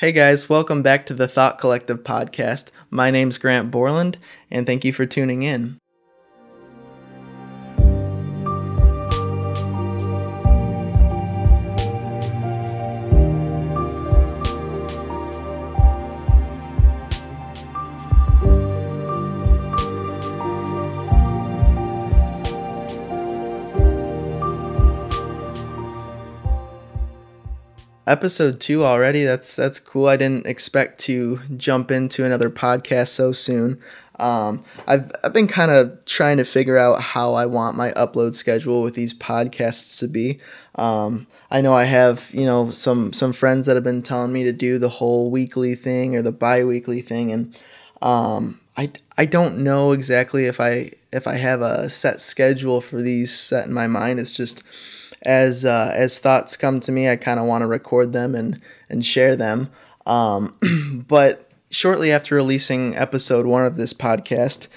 Hey guys, welcome back to the Thought Collective podcast. My name's Grant Borland, and thank you for tuning in. Episode two already. That's that's cool. I didn't expect to jump into another podcast so soon. Um, I've I've been kind of trying to figure out how I want my upload schedule with these podcasts to be. Um, I know I have you know some some friends that have been telling me to do the whole weekly thing or the bi-weekly thing, and um, I I don't know exactly if I if I have a set schedule for these set in my mind. It's just as uh, as thoughts come to me, I kind of want to record them and and share them. Um, but shortly after releasing episode one of this podcast,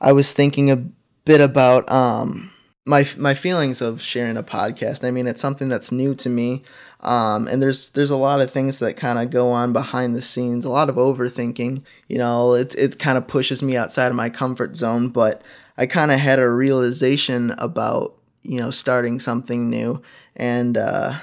I was thinking a bit about um, my my feelings of sharing a podcast. I mean, it's something that's new to me, um, and there's there's a lot of things that kind of go on behind the scenes. A lot of overthinking. You know, it it kind of pushes me outside of my comfort zone. But I kind of had a realization about you know, starting something new. And uh,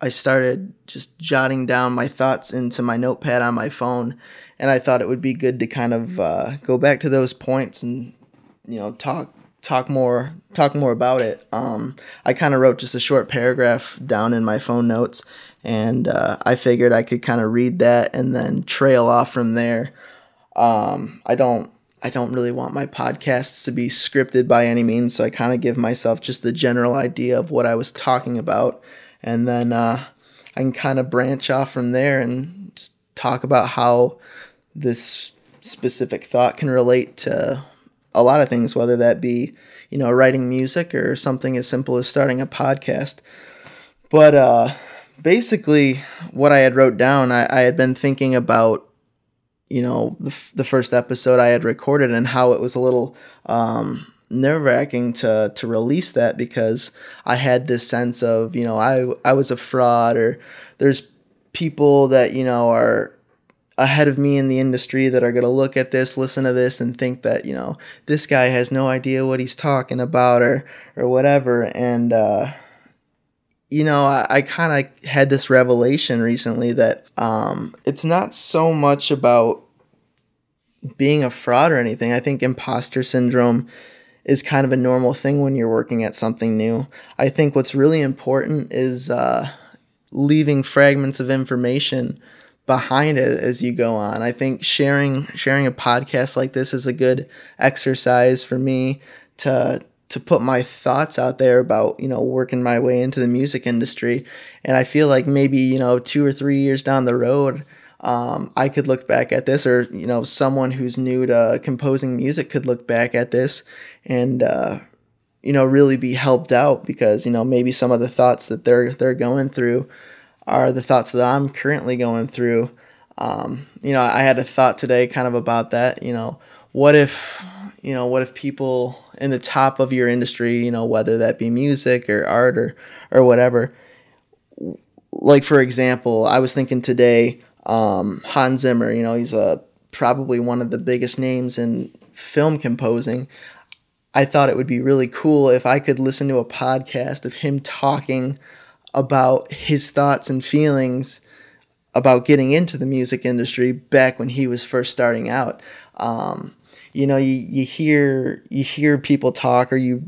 I started just jotting down my thoughts into my notepad on my phone. And I thought it would be good to kind of uh, go back to those points and, you know, talk talk more talk more about it. Um, I kind of wrote just a short paragraph down in my phone notes, and uh, I figured I could kind of read that and then trail off from there. Um, I don't I don't really want my podcasts to be scripted by any means, so I kind of give myself just the general idea of what I was talking about, and then uh, I can kind of branch off from there and just talk about how this specific thought can relate to a lot of things, whether that be you know writing music or something as simple as starting a podcast. But uh, basically, what I had wrote down, I, I had been thinking about you know the, the first episode I had recorded and how it was a little um, nerve wracking to to release that because I had this sense of you know I I was a fraud or there's people that you know are ahead of me in the industry that are going to look at this, listen to this, and think that you know this guy has no idea what he's talking about or or whatever. And uh, you know, I, I kind of had this revelation recently that um, it's not so much about being a fraud or anything. I think imposter syndrome is kind of a normal thing when you're working at something new. I think what's really important is uh, leaving fragments of information behind it as you go on. I think sharing sharing a podcast like this is a good exercise for me to to put my thoughts out there about you know working my way into the music industry and i feel like maybe you know two or three years down the road um, I could look back at this, or you know, someone who's new to composing music could look back at this and uh, you know really be helped out because you know maybe some of the thoughts that they're they're going through are the thoughts that I'm currently going through. Um, you know, I had a thought today kind of about that. You know, what if you know what if people in the top of your industry, you know, whether that be music or art or or whatever, like for example, I was thinking today um, Hans Zimmer, you know, he's a uh, probably one of the biggest names in film composing. I thought it would be really cool if I could listen to a podcast of him talking about his thoughts and feelings about getting into the music industry back when he was first starting out. Um, you know, you, you hear you hear people talk or you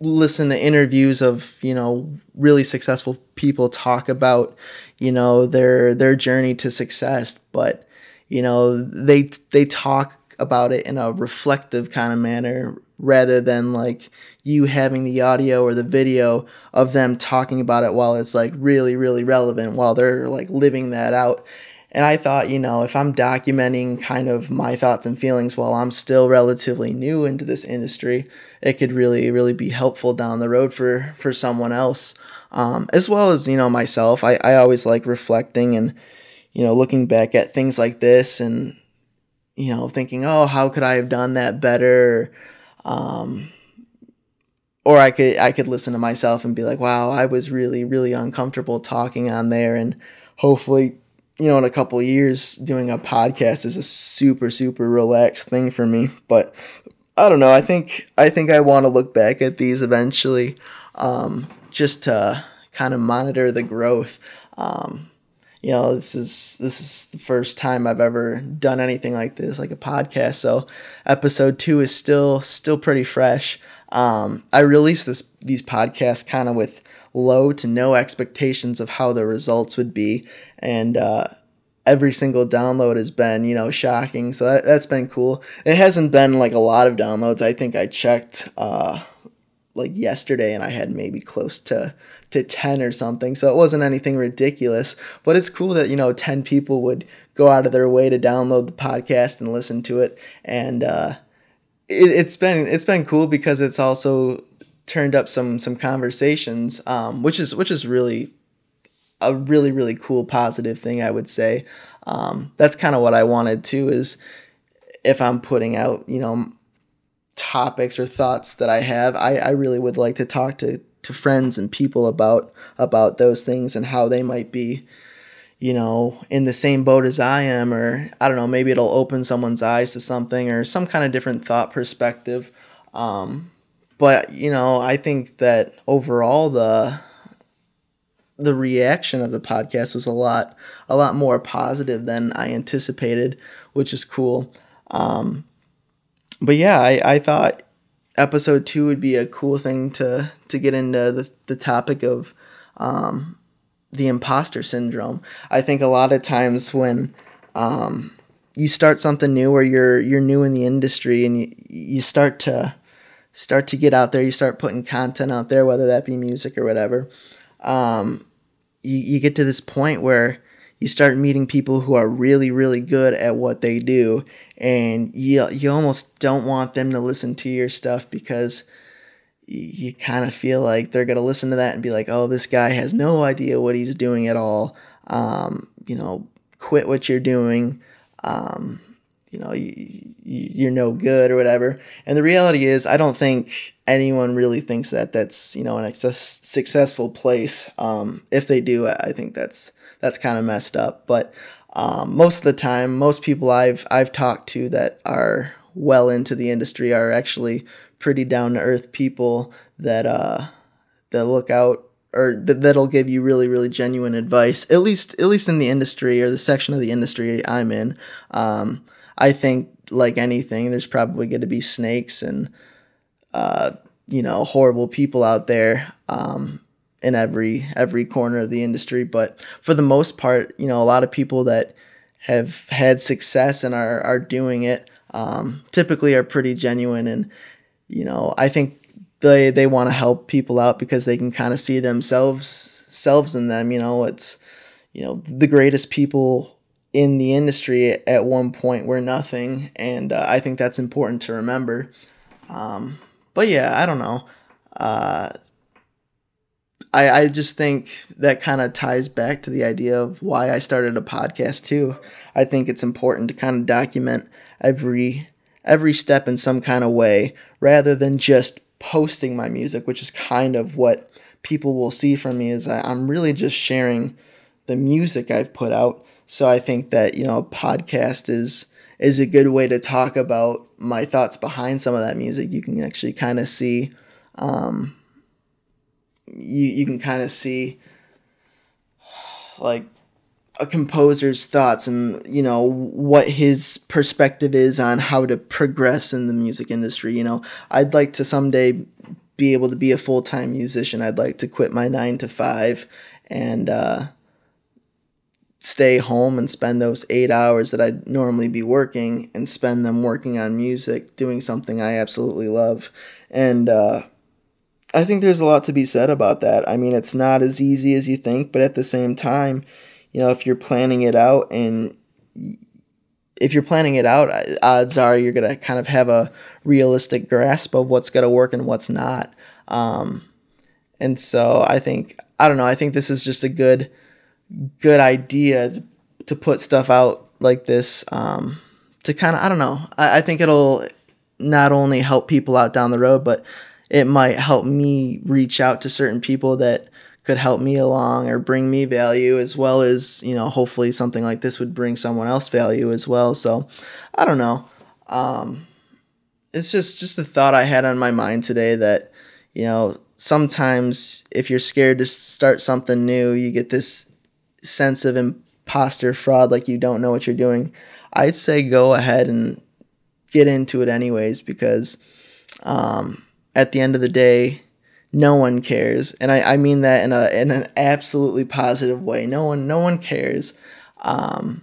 listen to interviews of you know really successful people talk about you know their their journey to success. But you know they they talk about it in a reflective kind of manner rather than like you having the audio or the video of them talking about it while it's like really really relevant while they're like living that out and I thought, you know, if I'm documenting kind of my thoughts and feelings while I'm still relatively new into this industry, it could really, really be helpful down the road for for someone else, um, as well as you know myself. I I always like reflecting and you know looking back at things like this and you know thinking, oh, how could I have done that better? Um, or I could I could listen to myself and be like, wow, I was really really uncomfortable talking on there, and hopefully you know, in a couple years, doing a podcast is a super, super relaxed thing for me. But I don't know. I think I think I want to look back at these eventually, um, just to kind of monitor the growth. Um, you know, this is this is the first time I've ever done anything like this, like a podcast. So, episode two is still still pretty fresh. Um, I released this these podcasts kind of with low to no expectations of how the results would be, and uh, every single download has been you know shocking. So that, that's been cool. It hasn't been like a lot of downloads. I think I checked uh, like yesterday, and I had maybe close to to 10 or something. So it wasn't anything ridiculous, but it's cool that, you know, 10 people would go out of their way to download the podcast and listen to it. And, uh, it, has been, it's been cool because it's also turned up some, some conversations, um, which is, which is really a really, really cool, positive thing, I would say. Um, that's kind of what I wanted too. is if I'm putting out, you know, topics or thoughts that I have, I, I really would like to talk to to friends and people about about those things and how they might be you know in the same boat as I am or I don't know maybe it'll open someone's eyes to something or some kind of different thought perspective um, but you know I think that overall the the reaction of the podcast was a lot a lot more positive than I anticipated which is cool um, but yeah I, I thought episode two would be a cool thing to to get into the, the topic of um, the imposter syndrome. I think a lot of times when um, you start something new or you're you're new in the industry and you, you start to start to get out there, you start putting content out there, whether that be music or whatever. Um, you, you get to this point where you start meeting people who are really really good at what they do and you you almost don't want them to listen to your stuff because you, kind of feel like they're going to listen to that and be like oh this guy has no idea what he's doing at all um, you know quit what you're doing um, you know you, you're no good or whatever and the reality is i don't think anyone really thinks that that's you know an successful place um, if they do i think that's that's kind of messed up. But um, most of the time, most people I've I've talked to that are well into the industry are actually pretty down to earth people that uh, that look out or th- that'll give you really really genuine advice. At least at least in the industry or the section of the industry I'm in. Um, I think like anything, there's probably going to be snakes and uh, you know horrible people out there. Um, in every every corner of the industry but for the most part you know a lot of people that have had success and are, are doing it um, typically are pretty genuine and you know i think they they want to help people out because they can kind of see themselves selves in them you know it's you know the greatest people in the industry at one point were nothing and uh, i think that's important to remember um, but yeah i don't know uh, I, I just think that kind of ties back to the idea of why I started a podcast too. I think it's important to kind of document every every step in some kind of way rather than just posting my music, which is kind of what people will see from me is I, I'm really just sharing the music I've put out. So I think that, you know, a podcast is is a good way to talk about my thoughts behind some of that music. You can actually kind of see um, you you can kind of see like a composer's thoughts and you know what his perspective is on how to progress in the music industry you know i'd like to someday be able to be a full-time musician i'd like to quit my nine to five and uh, stay home and spend those eight hours that i'd normally be working and spend them working on music doing something i absolutely love and uh, I think there's a lot to be said about that. I mean, it's not as easy as you think, but at the same time, you know, if you're planning it out and if you're planning it out, odds are you're going to kind of have a realistic grasp of what's going to work and what's not. Um, and so I think, I don't know, I think this is just a good, good idea to put stuff out like this um, to kind of, I don't know, I, I think it'll not only help people out down the road, but it might help me reach out to certain people that could help me along or bring me value as well as you know hopefully something like this would bring someone else value as well. So i don't know. Um, it's just just a thought i had on my mind today that you know sometimes if you're scared to start something new you get this sense of imposter fraud like you don't know what you're doing i'd say go ahead and get into it anyways because um, at the end of the day no one cares. And I, I mean that in a in an absolutely positive way. No one no one cares. Um,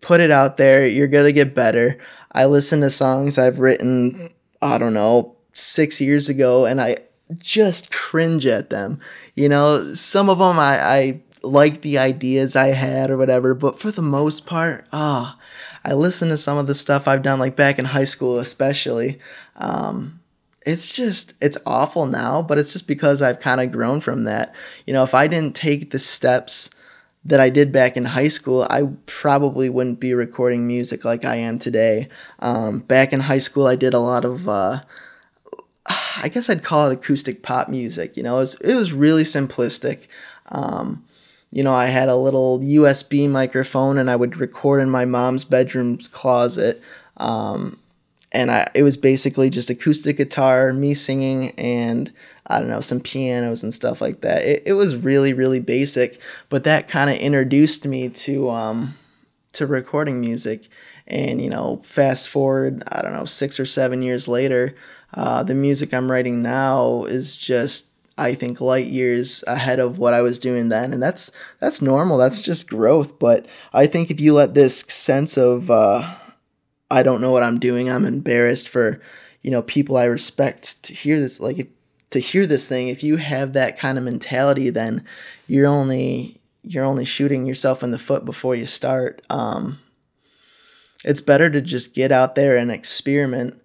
put it out there. You're gonna get better. I listen to songs i've written i don't know six years ago and i just cringe at them. You know some of them i, I like the ideas i had or whatever but for the most part ah oh, i listen to some of the stuff i've done like back in high school especially. Um, it's just it's awful now but it's just because i've kind of grown from that. You know if i didn't take the steps that i did back in high school i probably wouldn't be recording music like i am today. Um, back in high school i did a lot of uh, i guess i'd call it acoustic pop music you know? It was, it was really simplistic. Um, you know i had a little usb microphone and i would record in my mom's bedroom's closet um, and I, it was basically just acoustic guitar, me singing, and I don't know, some pianos and stuff like that. It, it was really, really basic, but that kind of introduced me to um, to recording music. And you know, fast forward, I don't know, six or seven years later, uh, the music I'm writing now is just I think light years ahead of what I was doing then, and that's that's normal. That's just growth. But I think if you let this sense of uh, I don't know what I'm doing. I'm embarrassed for, you know, people I respect to hear this. Like, to hear this thing, if you have that kind of mentality, then you're only you're only shooting yourself in the foot before you start. Um, it's better to just get out there and experiment.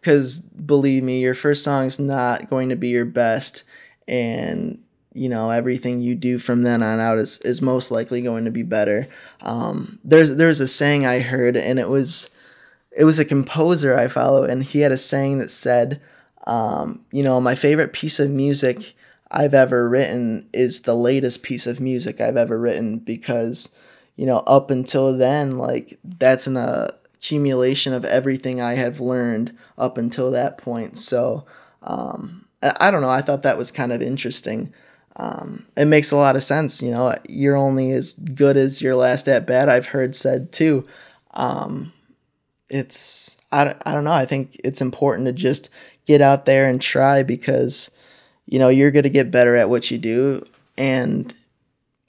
Because believe me, your first song is not going to be your best, and you know everything you do from then on out is, is most likely going to be better. Um, there's there's a saying i heard and it was it was a composer i follow and he had a saying that said um, you know my favorite piece of music i've ever written is the latest piece of music i've ever written because you know up until then like that's an accumulation of everything i have learned up until that point so um, I don't know. I thought that was kind of interesting um, it makes a lot of sense. You know, you're only as good as your last at bat. I've heard said too. Um, it's I, I don't know. I think it's important to just get out there and try because you know you're going to get better at what you do, and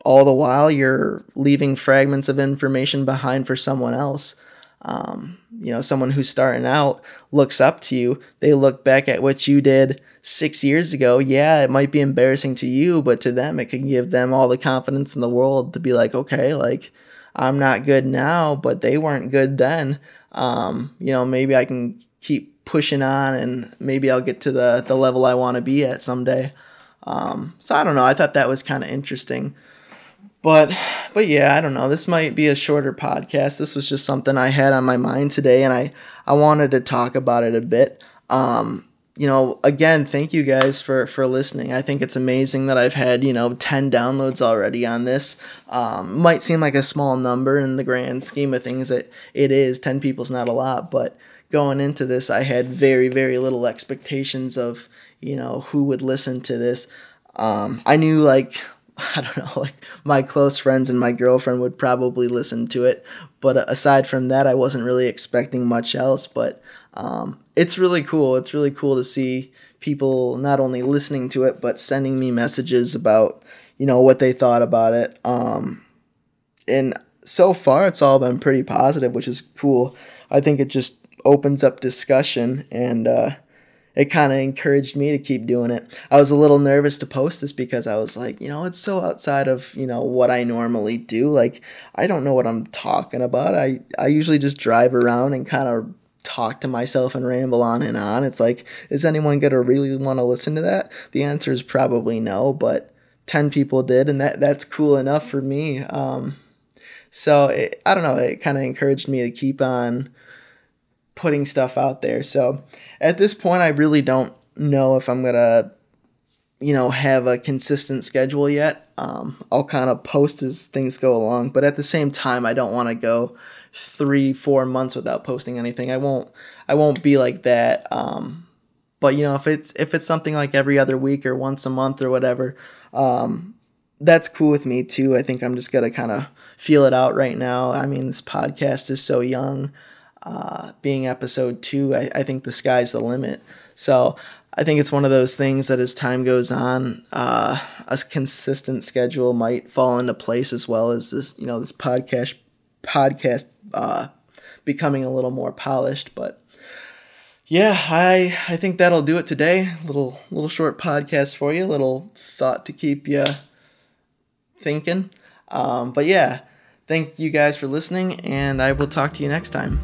all the while you're leaving fragments of information behind for someone else. Um, you know, someone who's starting out looks up to you. They look back at what you did six years ago, yeah, it might be embarrassing to you, but to them, it can give them all the confidence in the world to be like, okay, like I'm not good now, but they weren't good then. Um, you know, maybe I can keep pushing on and maybe I'll get to the, the level I want to be at someday. Um, so I don't know. I thought that was kind of interesting. But but yeah, I don't know. This might be a shorter podcast. This was just something I had on my mind today and I I wanted to talk about it a bit. Um, you know, again, thank you guys for for listening. I think it's amazing that I've had you know ten downloads already on this. Um, might seem like a small number in the grand scheme of things. That it is ten people's not a lot, but going into this, I had very very little expectations of you know who would listen to this. Um, I knew like I don't know, like my close friends and my girlfriend would probably listen to it, but aside from that, I wasn't really expecting much else. But um, it's really cool. It's really cool to see people not only listening to it but sending me messages about you know what they thought about it. Um, and so far, it's all been pretty positive, which is cool. I think it just opens up discussion and uh, it kind of encouraged me to keep doing it. I was a little nervous to post this because I was like, you know, it's so outside of, you know, what I normally do. Like I don't know what I'm talking about. I I usually just drive around and kind of talk to myself and ramble on and on. It's like, is anyone going to really want to listen to that? The answer is probably no, but 10 people did, and that, that's cool enough for me. Um, so it, I don't know, it kind of encouraged me to keep on putting stuff out there. So at this point, I really don't know if I'm to you know, have a consistent schedule yet. Um, I'll kind of post as things go along, but at the same time, I don't want to go three, four months without posting anything. I won't, I won't be like that. Um, but you know, if it's if it's something like every other week or once a month or whatever, um, that's cool with me too. I think I'm just gonna kind of feel it out right now. I mean, this podcast is so young. Uh, being episode two, I, I think the sky's the limit. So I think it's one of those things that as time goes on, uh, a consistent schedule might fall into place as well as this, you know, this podcast podcast uh, becoming a little more polished. But yeah, I I think that'll do it today. Little little short podcast for you, a little thought to keep you thinking. Um, but yeah, thank you guys for listening, and I will talk to you next time.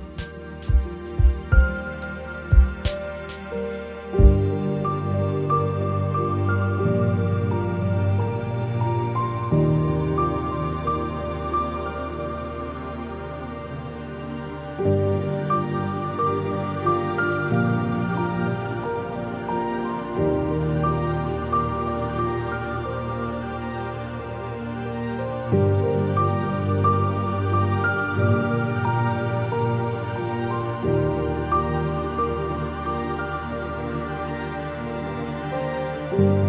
Bye.